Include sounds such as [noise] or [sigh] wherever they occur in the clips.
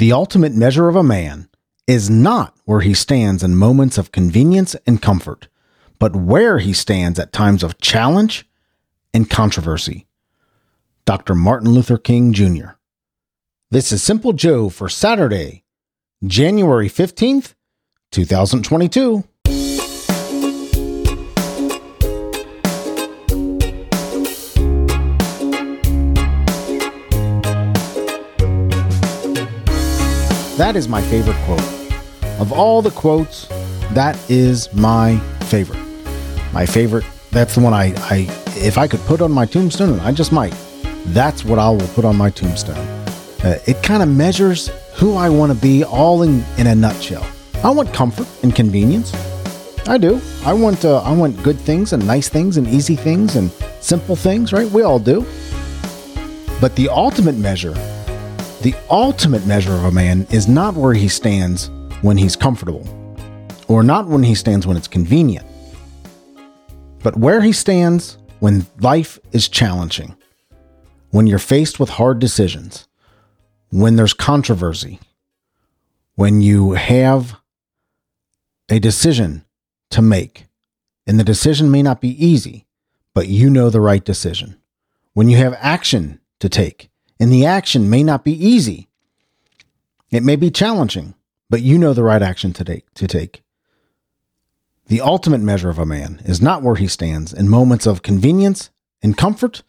The ultimate measure of a man is not where he stands in moments of convenience and comfort, but where he stands at times of challenge and controversy. Dr. Martin Luther King Jr. This is Simple Joe for Saturday, January 15th, 2022. That is my favorite quote. Of all the quotes, that is my favorite. My favorite, that's the one I, I if I could put on my tombstone, I just might, that's what I will put on my tombstone. Uh, it kind of measures who I want to be all in, in a nutshell. I want comfort and convenience. I do. I want uh, I want good things and nice things and easy things and simple things, right? We all do. But the ultimate measure the ultimate measure of a man is not where he stands when he's comfortable, or not when he stands when it's convenient, but where he stands when life is challenging, when you're faced with hard decisions, when there's controversy, when you have a decision to make, and the decision may not be easy, but you know the right decision, when you have action to take and the action may not be easy. It may be challenging, but you know the right action to take. To take. The ultimate measure of a man is not where he stands in moments of convenience and comfort,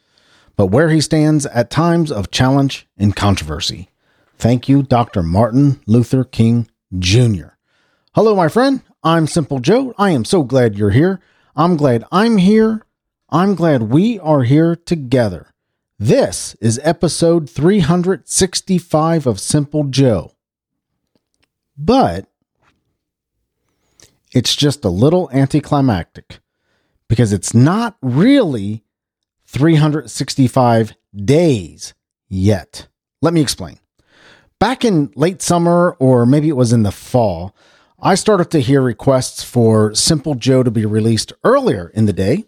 but where he stands at times of challenge and controversy. Thank you, Dr. Martin Luther King Jr. Hello, my friend. I'm Simple Joe. I am so glad you're here. I'm glad I'm here. I'm glad we are here together. This is episode 365 of Simple Joe. But it's just a little anticlimactic because it's not really 365 days yet. Let me explain. Back in late summer, or maybe it was in the fall, I started to hear requests for Simple Joe to be released earlier in the day.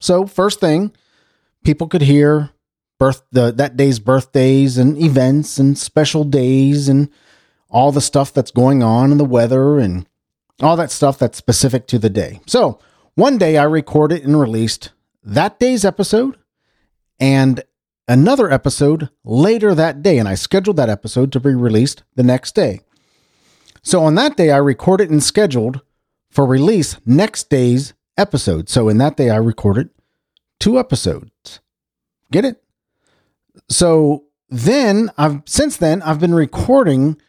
So, first thing, people could hear birth the that day's birthdays and events and special days and all the stuff that's going on and the weather and all that stuff that's specific to the day. So, one day I recorded and released that day's episode and another episode later that day and I scheduled that episode to be released the next day. So on that day I recorded and scheduled for release next day's episode. So in that day I recorded two episodes. Get it? So then I've since then I've been recording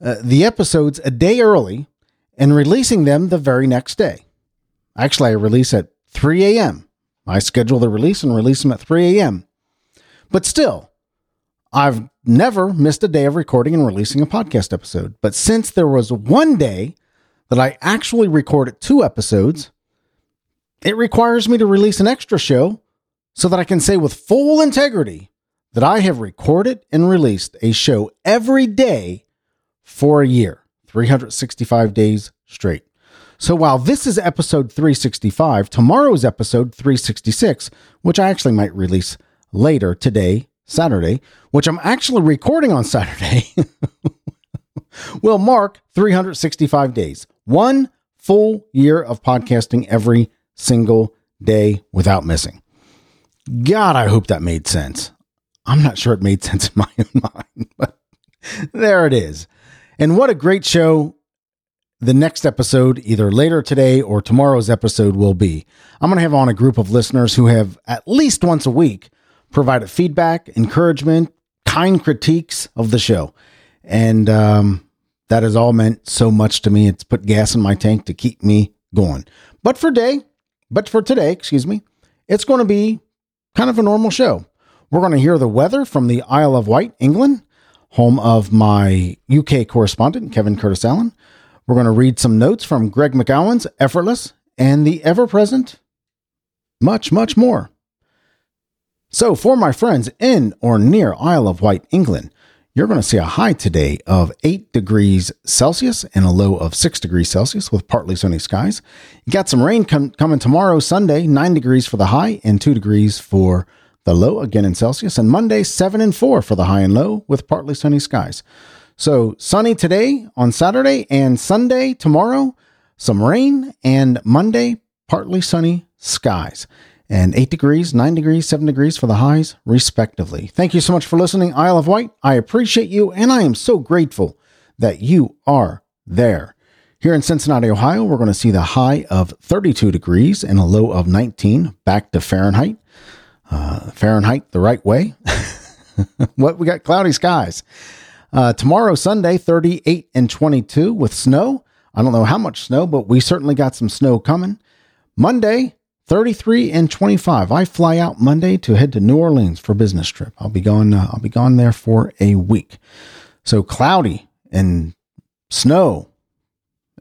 uh, the episodes a day early and releasing them the very next day. Actually, I release at 3 a.m. I schedule the release and release them at 3 a.m. But still, I've never missed a day of recording and releasing a podcast episode. But since there was one day that I actually recorded two episodes, it requires me to release an extra show so that I can say with full integrity that I have recorded and released a show every day for a year, 365 days straight. So while this is episode 365, tomorrow's episode 366, which I actually might release later today, Saturday, which I'm actually recording on Saturday, [laughs] will mark 365 days. One full year of podcasting every single day without missing. God, I hope that made sense. I'm not sure it made [laughs] sense in my own mind, but there it is. And what a great show the next episode, either later today or tomorrow's episode, will be. I'm going to have on a group of listeners who have at least once a week provided feedback, encouragement, kind critiques of the show. And um, that has all meant so much to me. It's put gas in my tank to keep me going. But for day, but for today, excuse me, it's going to be kind of a normal show. We're going to hear the weather from the Isle of Wight, England, home of my UK correspondent, Kevin Curtis Allen. We're going to read some notes from Greg McKeown's Effortless and the Ever Present, much, much more. So, for my friends in or near Isle of Wight, England, you're going to see a high today of 8 degrees Celsius and a low of 6 degrees Celsius with partly sunny skies. You got some rain com- coming tomorrow, Sunday, 9 degrees for the high and 2 degrees for the low again in Celsius, and Monday, 7 and 4 for the high and low with partly sunny skies. So sunny today on Saturday and Sunday tomorrow, some rain, and Monday, partly sunny skies. And 8 degrees, 9 degrees, 7 degrees for the highs, respectively. Thank you so much for listening, Isle of Wight. I appreciate you, and I am so grateful that you are there. Here in Cincinnati, Ohio, we're going to see the high of 32 degrees and a low of 19 back to Fahrenheit. Uh, Fahrenheit the right way. [laughs] what we got cloudy skies. Uh, tomorrow, Sunday, 38 and 22 with snow. I don't know how much snow, but we certainly got some snow coming. Monday, 33 and 25. I fly out Monday to head to New Orleans for a business trip. I'll be gone. Uh, I'll be gone there for a week. So cloudy and snow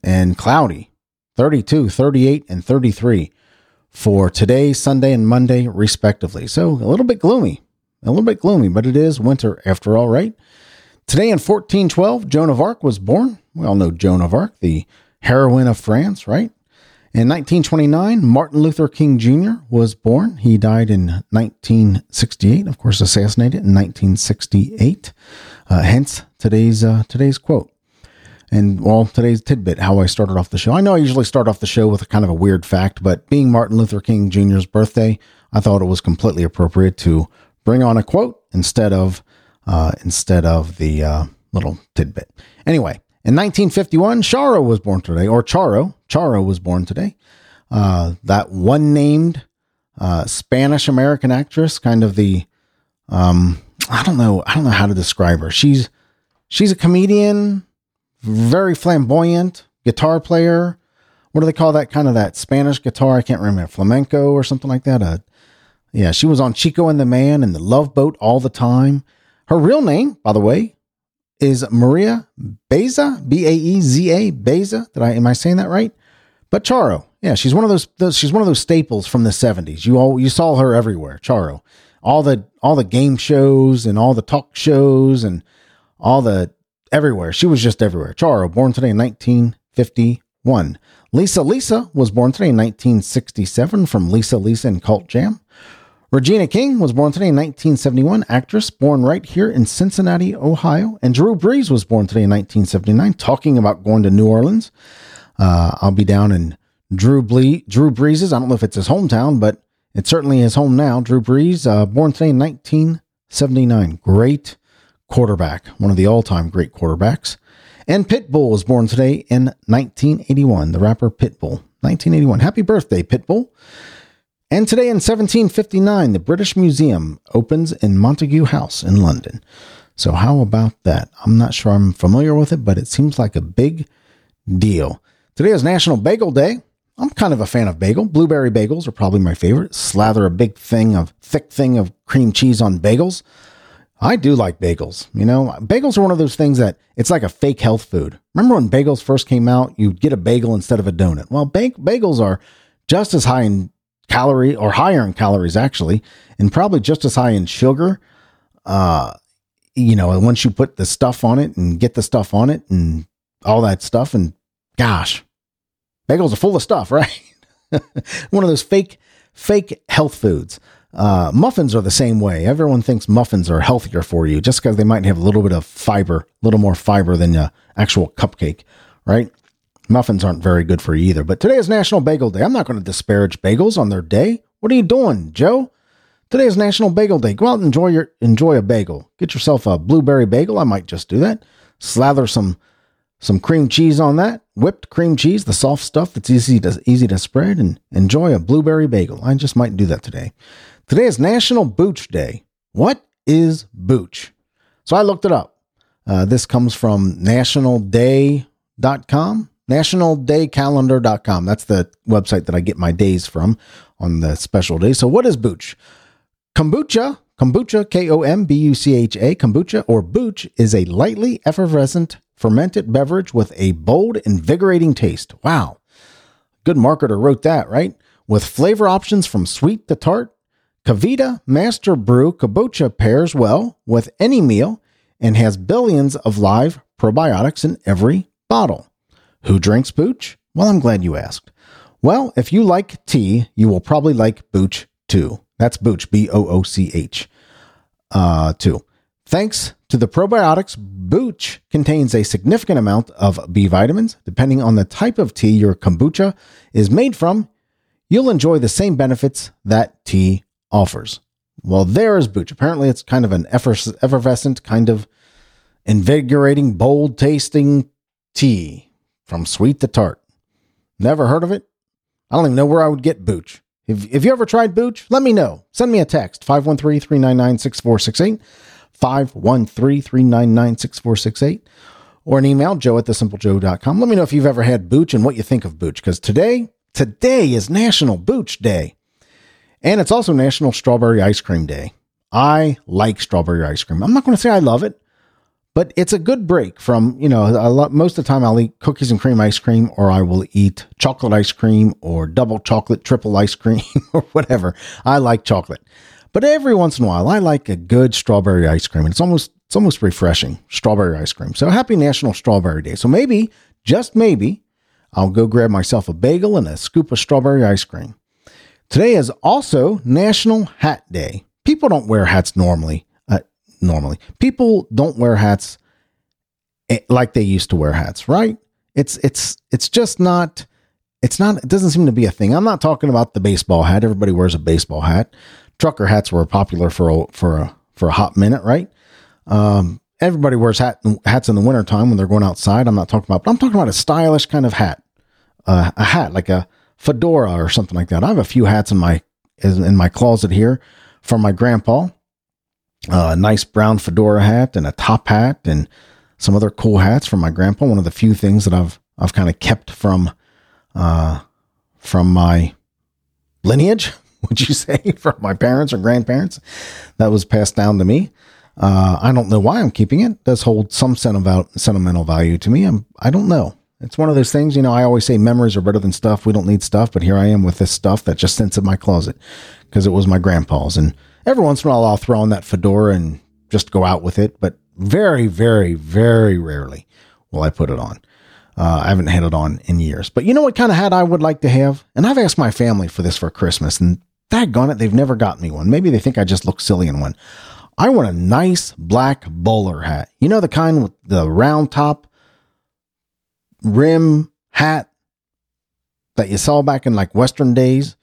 and cloudy 32, 38, and 33 for today, Sunday, and Monday, respectively. So a little bit gloomy, a little bit gloomy, but it is winter after all, right? Today in 1412, Joan of Arc was born. We all know Joan of Arc, the heroine of France, right? In 1929, Martin Luther King Jr. was born. He died in 1968, of course, assassinated in 1968. Uh, hence today's uh, today's quote. And well, today's tidbit, how I started off the show. I know I usually start off the show with a kind of a weird fact, but being Martin Luther King Jr.'s birthday, I thought it was completely appropriate to bring on a quote instead of uh, instead of the uh, little tidbit. Anyway, in 1951, Charo was born today, or Charo, Charo was born today. Uh, that one named uh, Spanish American actress, kind of the um, I don't know, I don't know how to describe her. She's she's a comedian very flamboyant guitar player. What do they call that kind of that Spanish guitar? I can't remember flamenco or something like that. Uh, yeah, she was on Chico and the Man and the Love Boat all the time. Her real name, by the way, is Maria Beza B A E Z A Beza. Did I am I saying that right? But Charo, yeah, she's one of those, those. She's one of those staples from the '70s. You all you saw her everywhere. Charo, all the all the game shows and all the talk shows and all the everywhere. She was just everywhere. Charo, born today in 1951. Lisa Lisa was born today in 1967 from Lisa Lisa and Cult Jam. Regina King was born today in 1971, actress born right here in Cincinnati, Ohio. And Drew Brees was born today in 1979, talking about going to New Orleans. Uh, I'll be down in Drew, Ble- Drew Brees's. I don't know if it's his hometown, but it's certainly his home now. Drew Brees, uh, born today in 1979. Great quarterback, one of the all time great quarterbacks. And Pitbull was born today in 1981, the rapper Pitbull. 1981. Happy birthday, Pitbull. And today in 1759, the British Museum opens in Montague House in London. So, how about that? I'm not sure I'm familiar with it, but it seems like a big deal. Today is National Bagel Day. I'm kind of a fan of bagel. Blueberry bagels are probably my favorite. Slather a big thing of thick thing of cream cheese on bagels. I do like bagels. You know, bagels are one of those things that it's like a fake health food. Remember when bagels first came out, you'd get a bagel instead of a donut. Well, ba- bagels are just as high in calorie or higher in calories actually, and probably just as high in sugar. Uh, you know, once you put the stuff on it and get the stuff on it and all that stuff, and gosh, bagels are full of stuff, [laughs] right? one of those fake, fake health foods. Uh, muffins are the same way. Everyone thinks muffins are healthier for you just because they might have a little bit of fiber, a little more fiber than the actual cupcake, right? Muffins aren't very good for you either. But today is National Bagel Day. I'm not going to disparage bagels on their day. What are you doing, Joe? Today is National Bagel Day. Go out and enjoy your enjoy a bagel. Get yourself a blueberry bagel. I might just do that. Slather some some cream cheese on that, whipped cream cheese, the soft stuff that's easy to easy to spread, and enjoy a blueberry bagel. I just might do that today. Today is National Booch Day. What is Booch? So I looked it up. Uh, this comes from nationalday.com, nationaldaycalendar.com. That's the website that I get my days from on the special day. So what is Booch? Kombucha, kombucha, K O M B U C H A, kombucha or booch is a lightly effervescent fermented beverage with a bold, invigorating taste. Wow. Good marketer wrote that, right? With flavor options from sweet to tart, KeVita Master Brew Kombucha pairs well with any meal and has billions of live probiotics in every bottle. Who drinks Booch? Well, I'm glad you asked. Well, if you like tea, you will probably like Booch too. That's Booch, B O O C H, uh, too. Thanks To the probiotics, Booch contains a significant amount of B vitamins. Depending on the type of tea your kombucha is made from, you'll enjoy the same benefits that tea offers. Well, there is Booch. Apparently, it's kind of an effervescent, kind of invigorating, bold tasting tea from sweet to tart. Never heard of it? I don't even know where I would get Booch. If, if you ever tried Booch, let me know. Send me a text 513 399 6468. 513 399 6468 or an email, joe at thesimplejoe.com. Let me know if you've ever had Booch and what you think of Booch because today, today is National Booch Day. And it's also National Strawberry Ice Cream Day. I like strawberry ice cream. I'm not going to say I love it, but it's a good break from, you know, lot, most of the time I'll eat cookies and cream ice cream or I will eat chocolate ice cream or double chocolate, triple ice cream [laughs] or whatever. I like chocolate. But every once in a while, I like a good strawberry ice cream, and it's almost it's almost refreshing strawberry ice cream. So happy National Strawberry Day. So maybe, just maybe, I'll go grab myself a bagel and a scoop of strawberry ice cream. Today is also National Hat Day. People don't wear hats normally. Uh, normally, people don't wear hats eh, like they used to wear hats, right? It's it's it's just not. It's not. It doesn't seem to be a thing. I'm not talking about the baseball hat. Everybody wears a baseball hat trucker hats were popular for a, for a, for a hot minute, right? Um, everybody wears hat, hats in the wintertime when they're going outside. I'm not talking about, but I'm talking about a stylish kind of hat, uh, a hat like a fedora or something like that. I have a few hats in my in my closet here from my grandpa. Uh, a nice brown fedora hat and a top hat and some other cool hats from my grandpa. One of the few things that I've I've kind of kept from uh, from my lineage. [laughs] would you say, [laughs] from my parents or grandparents that was passed down to me. Uh, I don't know why I'm keeping it. it does hold some sentimental value to me. I'm, I don't know. It's one of those things, you know, I always say memories are better than stuff. We don't need stuff, but here I am with this stuff that just sits in my closet because it was my grandpa's. And every once in a while I'll throw on that fedora and just go out with it, but very, very, very rarely will I put it on. Uh, I haven't had it on in years. But you know what kind of hat I would like to have? And I've asked my family for this for Christmas, and Daggone it, they've never got me one. Maybe they think I just look silly in one. I want a nice black bowler hat. You know, the kind with the round top rim hat that you saw back in like Western days.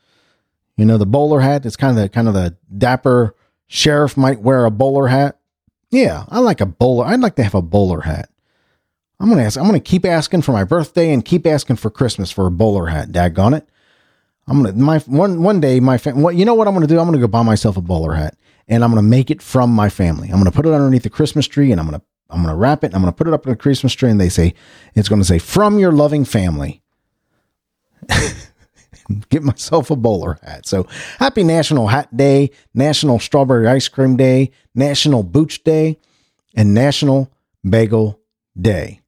You know, the bowler hat. It's kind of the kind of the dapper sheriff might wear a bowler hat. Yeah, I like a bowler. I'd like to have a bowler hat. I'm gonna ask. I'm gonna keep asking for my birthday and keep asking for Christmas for a bowler hat. Daggone it. I'm gonna my one one day my fam- what you know what I'm gonna do? I'm gonna go buy myself a bowler hat and I'm gonna make it from my family. I'm gonna put it underneath the Christmas tree and I'm gonna I'm gonna wrap it. I'm gonna put it up in the Christmas tree and they say it's gonna say from your loving family. [laughs] Get myself a bowler hat. So happy National Hat Day, National Strawberry Ice Cream Day, National Booch Day, and National Bagel Day.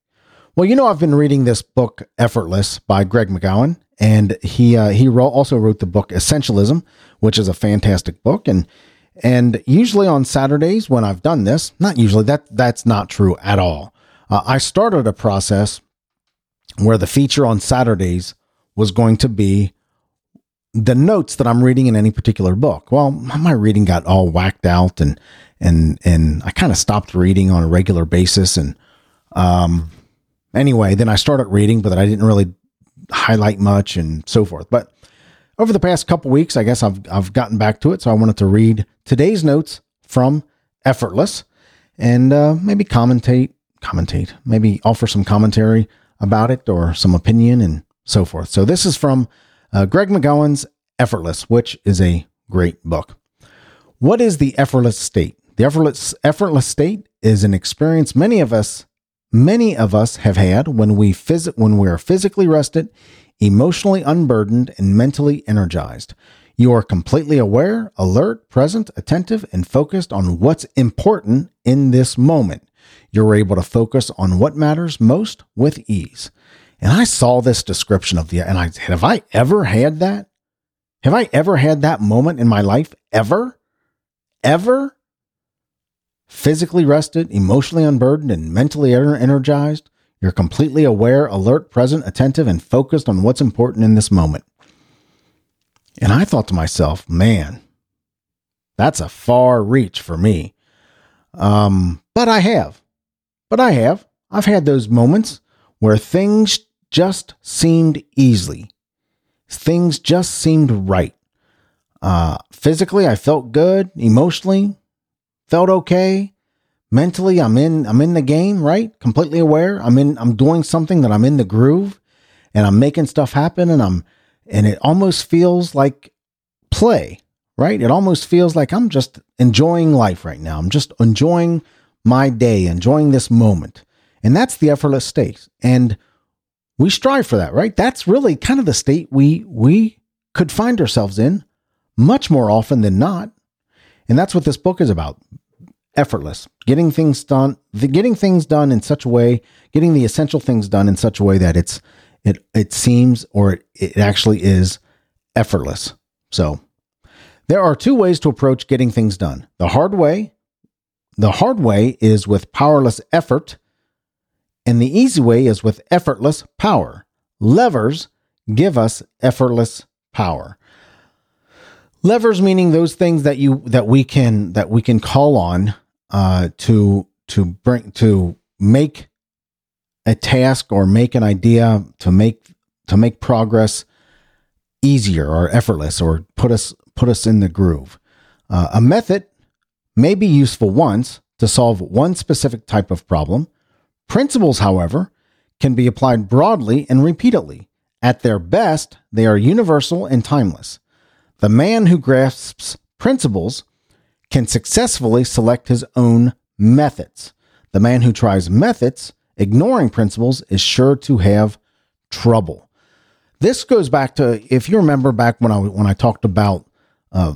Well, you know, I've been reading this book, Effortless, by Greg McKeown, and he uh, he wrote, also wrote the book Essentialism, which is a fantastic book. And and usually on Saturdays when I've done this, not usually that that's not true at all. Uh, I started a process where the feature on Saturdays was going to be the notes that I'm reading in any particular book. Well, my reading got all whacked out and and and I kind of stopped reading on a regular basis and um anyway, then I started reading but I didn't really highlight much and so forth. But over the past couple weeks, I guess I've I've gotten back to it, so I wanted to read today's notes from Effortless and uh, maybe commentate, commentate, maybe offer some commentary about it or some opinion and so forth. So this is from uh, Greg McKeown's Effortless, which is a great book. What is the effortless state? The effortless effortless state is an experience many of us many of us have had when we phys- when we are physically rested, emotionally unburdened, and mentally energized. You are completely aware, alert, present, attentive, and focused on what's important in this moment. You're able to focus on what matters most with ease. And I saw this description of the, and I have I ever had that? Have I ever had that moment in my life? Ever? Ever? physically rested, emotionally unburdened, and mentally energized. You're completely aware, alert, present, attentive, and focused on what's important in this moment. And I thought to myself, man, that's a far reach for me. Um, but I have. But I have. I've had those moments where things just seemed easy. Things just seemed right. Uh, physically, I felt good. Emotionally, felt okay. Mentally, I'm in. I'm in the game, right? Completely aware. I'm in. I'm doing something that I'm in the groove, and I'm making stuff happen. And I'm, and it almost feels like play, right? It almost feels like I'm just enjoying life right now. I'm just enjoying my day, enjoying this moment, and that's the effortless state. And we strive for that, right? That's really kind of the state we we could find ourselves in much more often than not. And that's what this book is about. Effortless, getting things done, the getting things done in such a way, getting the essential things done in such a way that it's it it seems or it, it actually is effortless. So, there are two ways to approach getting things done. The hard way, the hard way is with powerless effort and the easy way is with effortless power. Levers give us effortless power. Levers meaning those things that you that we can that we can call on uh, to to bring to make a task or make an idea to make to make progress easier or effortless or put us put us in the groove. Uh, a method may be useful once to solve one specific type of problem Principles, however, can be applied broadly and repeatedly. At their best, they are universal and timeless. The man who grasps principles can successfully select his own methods. The man who tries methods, ignoring principles, is sure to have trouble. This goes back to if you remember back when I when I talked about uh,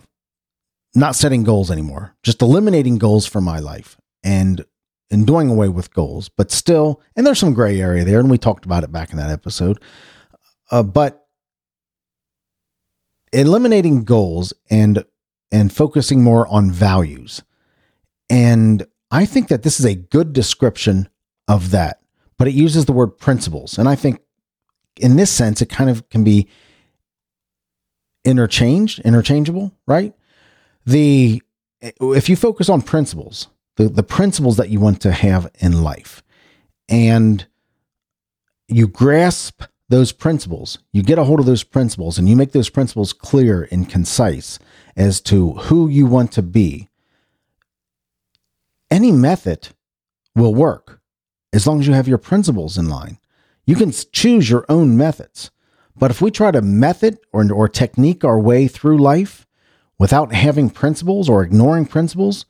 not setting goals anymore, just eliminating goals for my life and and doing away with goals, but still, and there's some gray area there, and we talked about it back in that episode. Uh, but eliminating goals and and focusing more on values, and I think that this is a good description of that. But it uses the word principles, and I think in this sense, it kind of can be interchanged, interchangeable, right? The if you focus on principles, the, the principles that you want to have in life. And you grasp those principles, you get a hold of those principles, and you make those principles clear and concise as to who you want to be. Any method will work as long as you have your principles in line. You can choose your own methods. But if we try to method or, or technique our way through life without having principles or ignoring principles,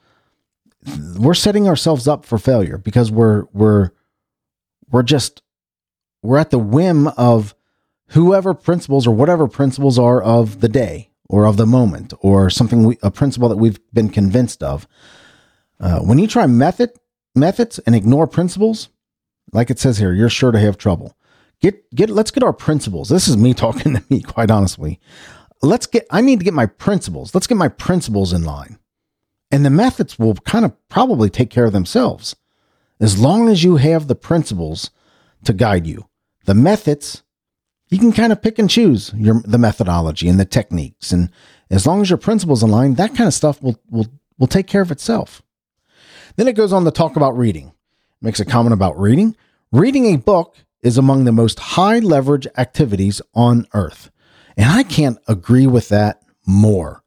we're setting ourselves up for failure because we're we're we're just we're at the whim of whoever principles or whatever principles are of the day or of the moment or something we, a principle that we've been convinced of. Uh, when you try method methods and ignore principles, like it says here, you're sure to have trouble. Get get let's get our principles. This is me [laughs] talking to me, quite honestly. Let's get I need to get my principles. Let's get my principles in line. And the methods will kind of probably take care of themselves as long as you have the principles to guide you. The methods, you can kind of pick and choose your the methodology and the techniques. And as long as your principles align, that kind of stuff will will will take care of itself. Then it goes on to talk about reading. makes a comment about reading. Reading a book is among the most high leverage activities on earth. And I can't agree with that more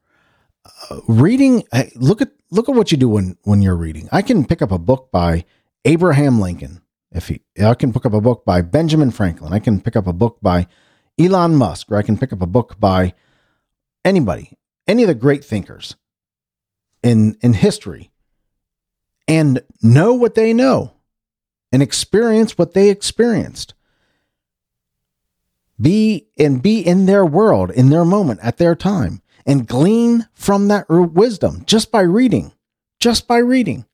uh, reading look at look at what you do when when you're reading i can pick up a book by abraham lincoln if he i can pick up a book by benjamin franklin i can pick up a book by elon musk or i can pick up a book by anybody any of the great thinkers in in history and know what they know and experience what they experienced be and be in their world in their moment at their time and glean from that wisdom just by reading, just by reading.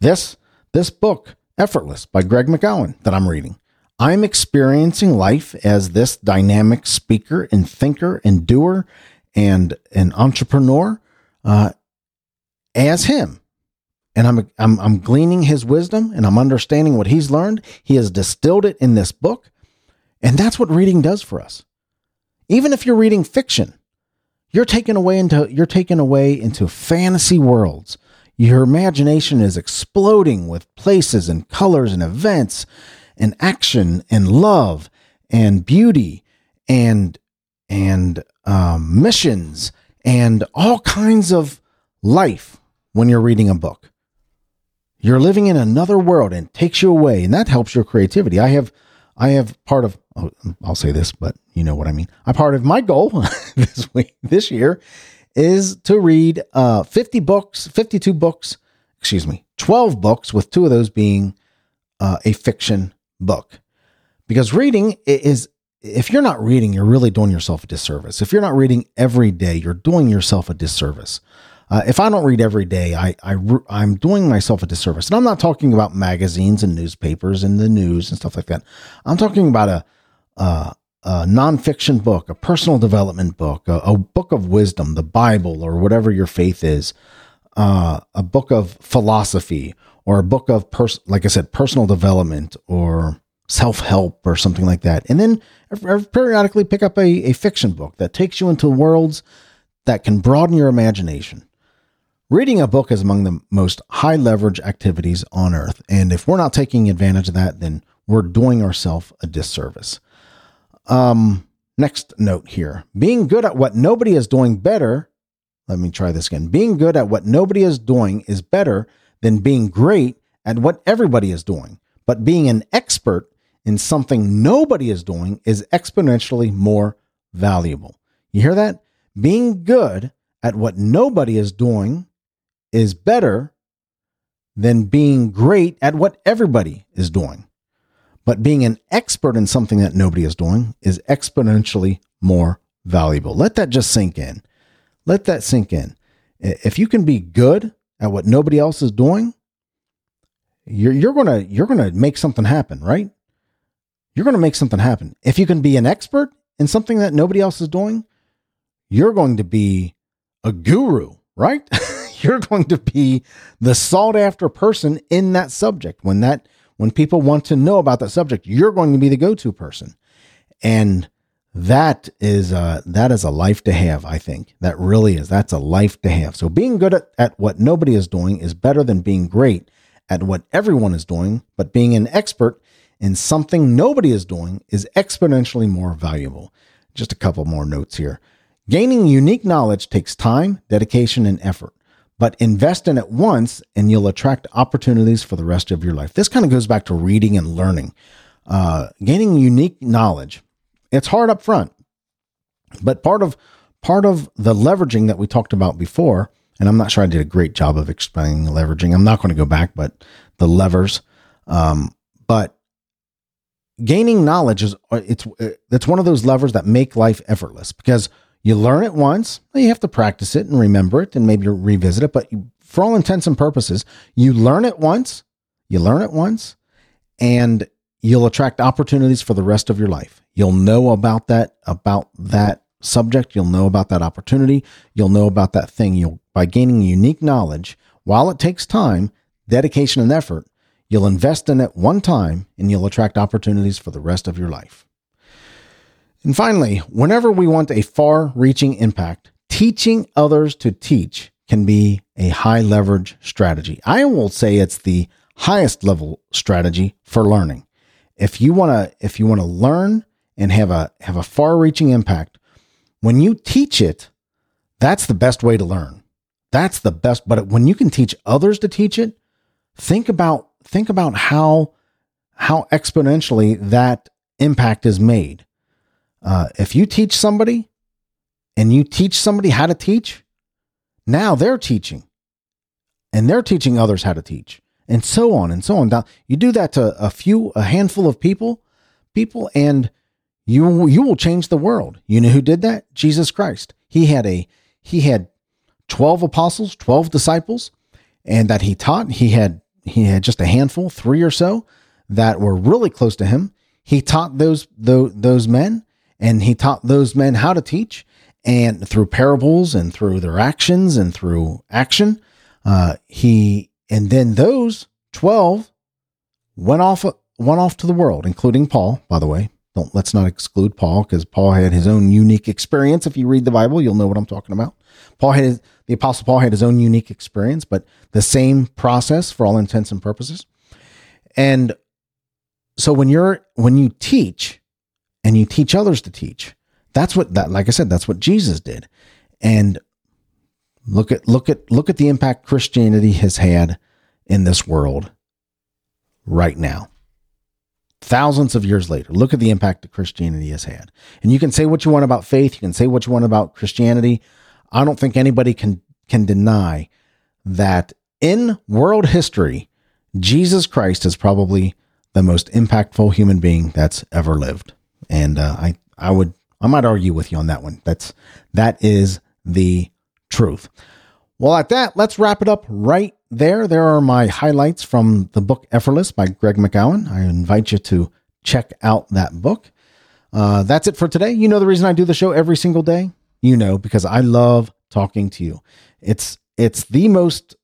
This, this book, Effortless by Greg McKeown, that I'm reading. I'm experiencing life as this dynamic speaker and thinker and doer and an entrepreneur uh, as him. And I'm, I'm, I'm gleaning his wisdom and I'm understanding what he's learned. He has distilled it in this book. And that's what reading does for us. Even if you're reading fiction, you're taken away into you're taken away into fantasy worlds. Your imagination is exploding with places and colors and events and action and love and beauty and and um, missions and all kinds of life when you're reading a book. You're living in another world and takes you away, and that helps your creativity. I have, I have part of. Oh, I'll say this, but you know what I mean. I part of my goal [laughs] this week, this year, is to read uh, 50 books, 52 books, excuse me, 12 books, with two of those being uh, a fiction book. Because reading is if you're not reading, you're really doing yourself a disservice. If you're not reading every day, you're doing yourself a disservice. Uh, if I don't read every day, I, I I'm doing myself a disservice. And I'm not talking about magazines and newspapers and the news and stuff like that. I'm talking about a, a, a nonfiction book, a personal development book, a, a, book of wisdom, the Bible or whatever your faith is, uh, a book of philosophy or a book of pers- like I said, personal development or self help or something like that. And then periodically pick up a, a fiction book that takes you into worlds that can broaden your imagination. Reading a book is among the most high leverage activities on earth. And if we're not taking advantage of that, then we're doing ourselves a disservice. Um, next note here being good at what nobody is doing better. Let me try this again. Being good at what nobody is doing is better than being great at what everybody is doing. But being an expert in something nobody is doing is exponentially more valuable. You hear that? Being good at what nobody is doing is better than being great at what everybody is doing. But being an expert in something that nobody is doing is exponentially more valuable. Let that just sink in. Let that sink in. If you can be good at what nobody else is doing, you're, you're gonna you're gonna make something happen, right? you're to make something happen. If you can be an expert in something that nobody else is doing, you're going to be a guru, right? [laughs] you're going to be the sought after person in that subject. When that when people want to know about that subject, you're going to be the go-to person. And that is uh that is a life to have, I think. That really is. That's a life to have. So being good at, at what nobody is doing is better than being great at what everyone is doing, but being an expert in something nobody is doing is exponentially more valuable. Just a couple more notes here. Gaining unique knowledge takes time, dedication, and effort, but invest in it once and you'll attract opportunities for the rest of your life. This kind of goes back to reading and learning. Uh, gaining unique knowledge, it's hard up front, but part of part of the leveraging that we talked about before, and I'm not sure I did a great job of explaining leveraging. I'm not going to go back, but the levers. Um, but gaining knowledge is uh, it's it's one of those levers that make life effortless because you learn it once, you have to practice it and remember it and maybe revisit it, but for all intents and purposes, you learn it once, you learn it once, and you'll attract opportunities for the rest of your life. You'll know about that about that subject, you'll know about that opportunity, you'll know about that thing. You'll by gaining unique knowledge, while it takes time, dedication and effort, You'll invest in it one time and you'll attract opportunities for the rest of your life. And finally, whenever we want a far reaching impact, teaching others to teach can be a high leverage strategy. I will say it's the highest level strategy for learning. If you want to if you want to learn and have a have a far reaching impact, when you teach it, that's the best way to learn. That's the best, but when you can teach others to teach it, think about think about how how exponentially that impact is made. Uh, if you teach somebody and you teach somebody how to teach, now they're teaching and they're teaching others how to teach and so on and so on. Now, you do that to a few, a handful of people, people, and you, you will change the world. You know who did that? Jesus Christ. He had a, he had 12 apostles, 12 disciples, and that he taught. He had he had just a handful, three or so, that were really close to him. He taught those those, those men, and he taught those men how to teach, and through parables and through their actions and through action, uh, he and then those twelve went off went off to the world, including Paul. By the way, Don't let's not exclude Paul because Paul had his own unique experience. If you read the Bible, you'll know what I'm talking about. Paul had the apostle Paul had his own unique experience, but the same process for all intents and purposes. And so when you're when you teach and you teach others to teach, that's what that like I said, that's what Jesus did. And look at look at look at the impact Christianity has had in this world right now. Thousands of years later, look at the impact that Christianity has had. And you can say what you want about faith, you can say what you want about Christianity. I don't think anybody can can deny that in world history, Jesus Christ is probably the most impactful human being that's ever lived. And uh, I I would I might argue with you on that one. That's that is the truth. Well, at that, let's wrap it up right there. There are my highlights from the book Effortless by Greg McKeown. I invite you to check out that book. Uh, that's it for today. You know the reason I do the show every single day? You know, because I love talking to you. It's it's the most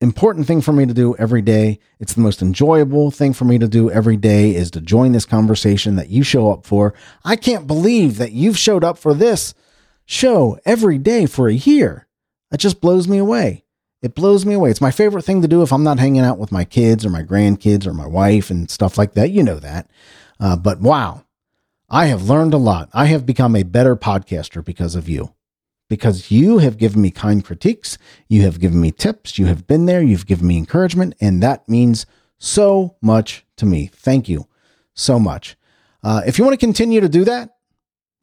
important thing for me to do every day. It's the most enjoyable thing for me to do every day is to join this conversation that you show up for. I can't believe that you've showed up for this show every day for a year. That just blows me away. It blows me away. It's my favorite thing to do if I'm not hanging out with my kids or my grandkids or my wife and stuff like that. You know that. Uh, but wow, I have learned a lot. I have become a better podcaster because of you because you have given me kind critiques, you have given me tips, you have been there, you've given me encouragement, and that means so much to me. Thank you so much. Uh, if you want to continue to do that,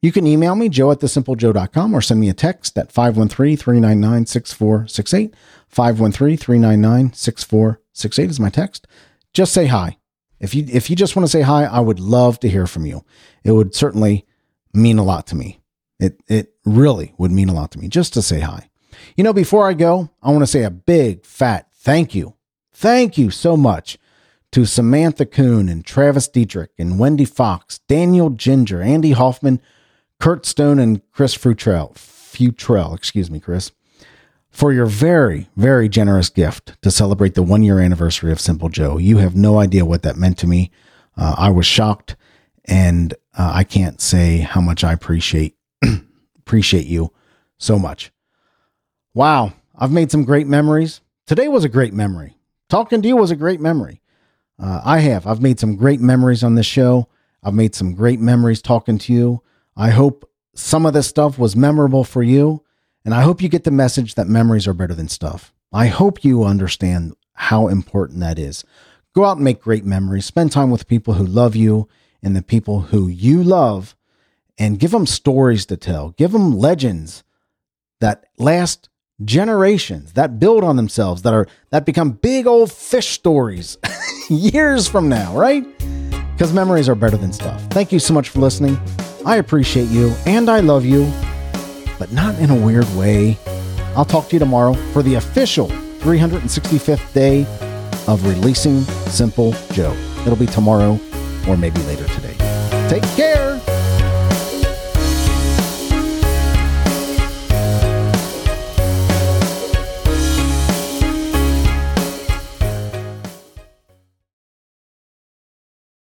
you can email me, joe at thesimplejoe.com, or send me a text at 513 399 6468. 513 399 6468 is my text. Just say hi. If you, if you just want to say hi, I would love to hear from you. It would certainly mean a lot to me. It it really would mean a lot to me just to say hi. You know, before I go, I want to say a big fat thank you. Thank you so much to Samantha Kuhn and Travis Dietrich and Wendy Fox, Daniel Ginger, Andy Hoffman, Kurt Stone, and Chris Futrell. Futrell, excuse me, Chris, for your very, very generous gift to celebrate the one year anniversary of Simple Joe. You have no idea what that meant to me. Uh, I was shocked, and uh, I can't say how much I appreciate Appreciate you so much. Wow, I've made some great memories. Today was a great memory. Talking to you was a great memory. Uh, I have. I've made some great memories on this show. I've made some great memories talking to you. I hope some of this stuff was memorable for you. And I hope you get the message that memories are better than stuff. I hope you understand how important that is. Go out and make great memories. Spend time with people who love you and the people who you love and give them stories to tell. Give them legends that last generations, that build on themselves, that are that become big old fish stories [laughs] years from now, right? Because memories are better than stuff. Thank you so much for listening. I appreciate you and I love you, but not in a weird way. I'll talk to you tomorrow for the official 365th day of releasing Simple Joe. It'll be tomorrow or maybe later today. Take care.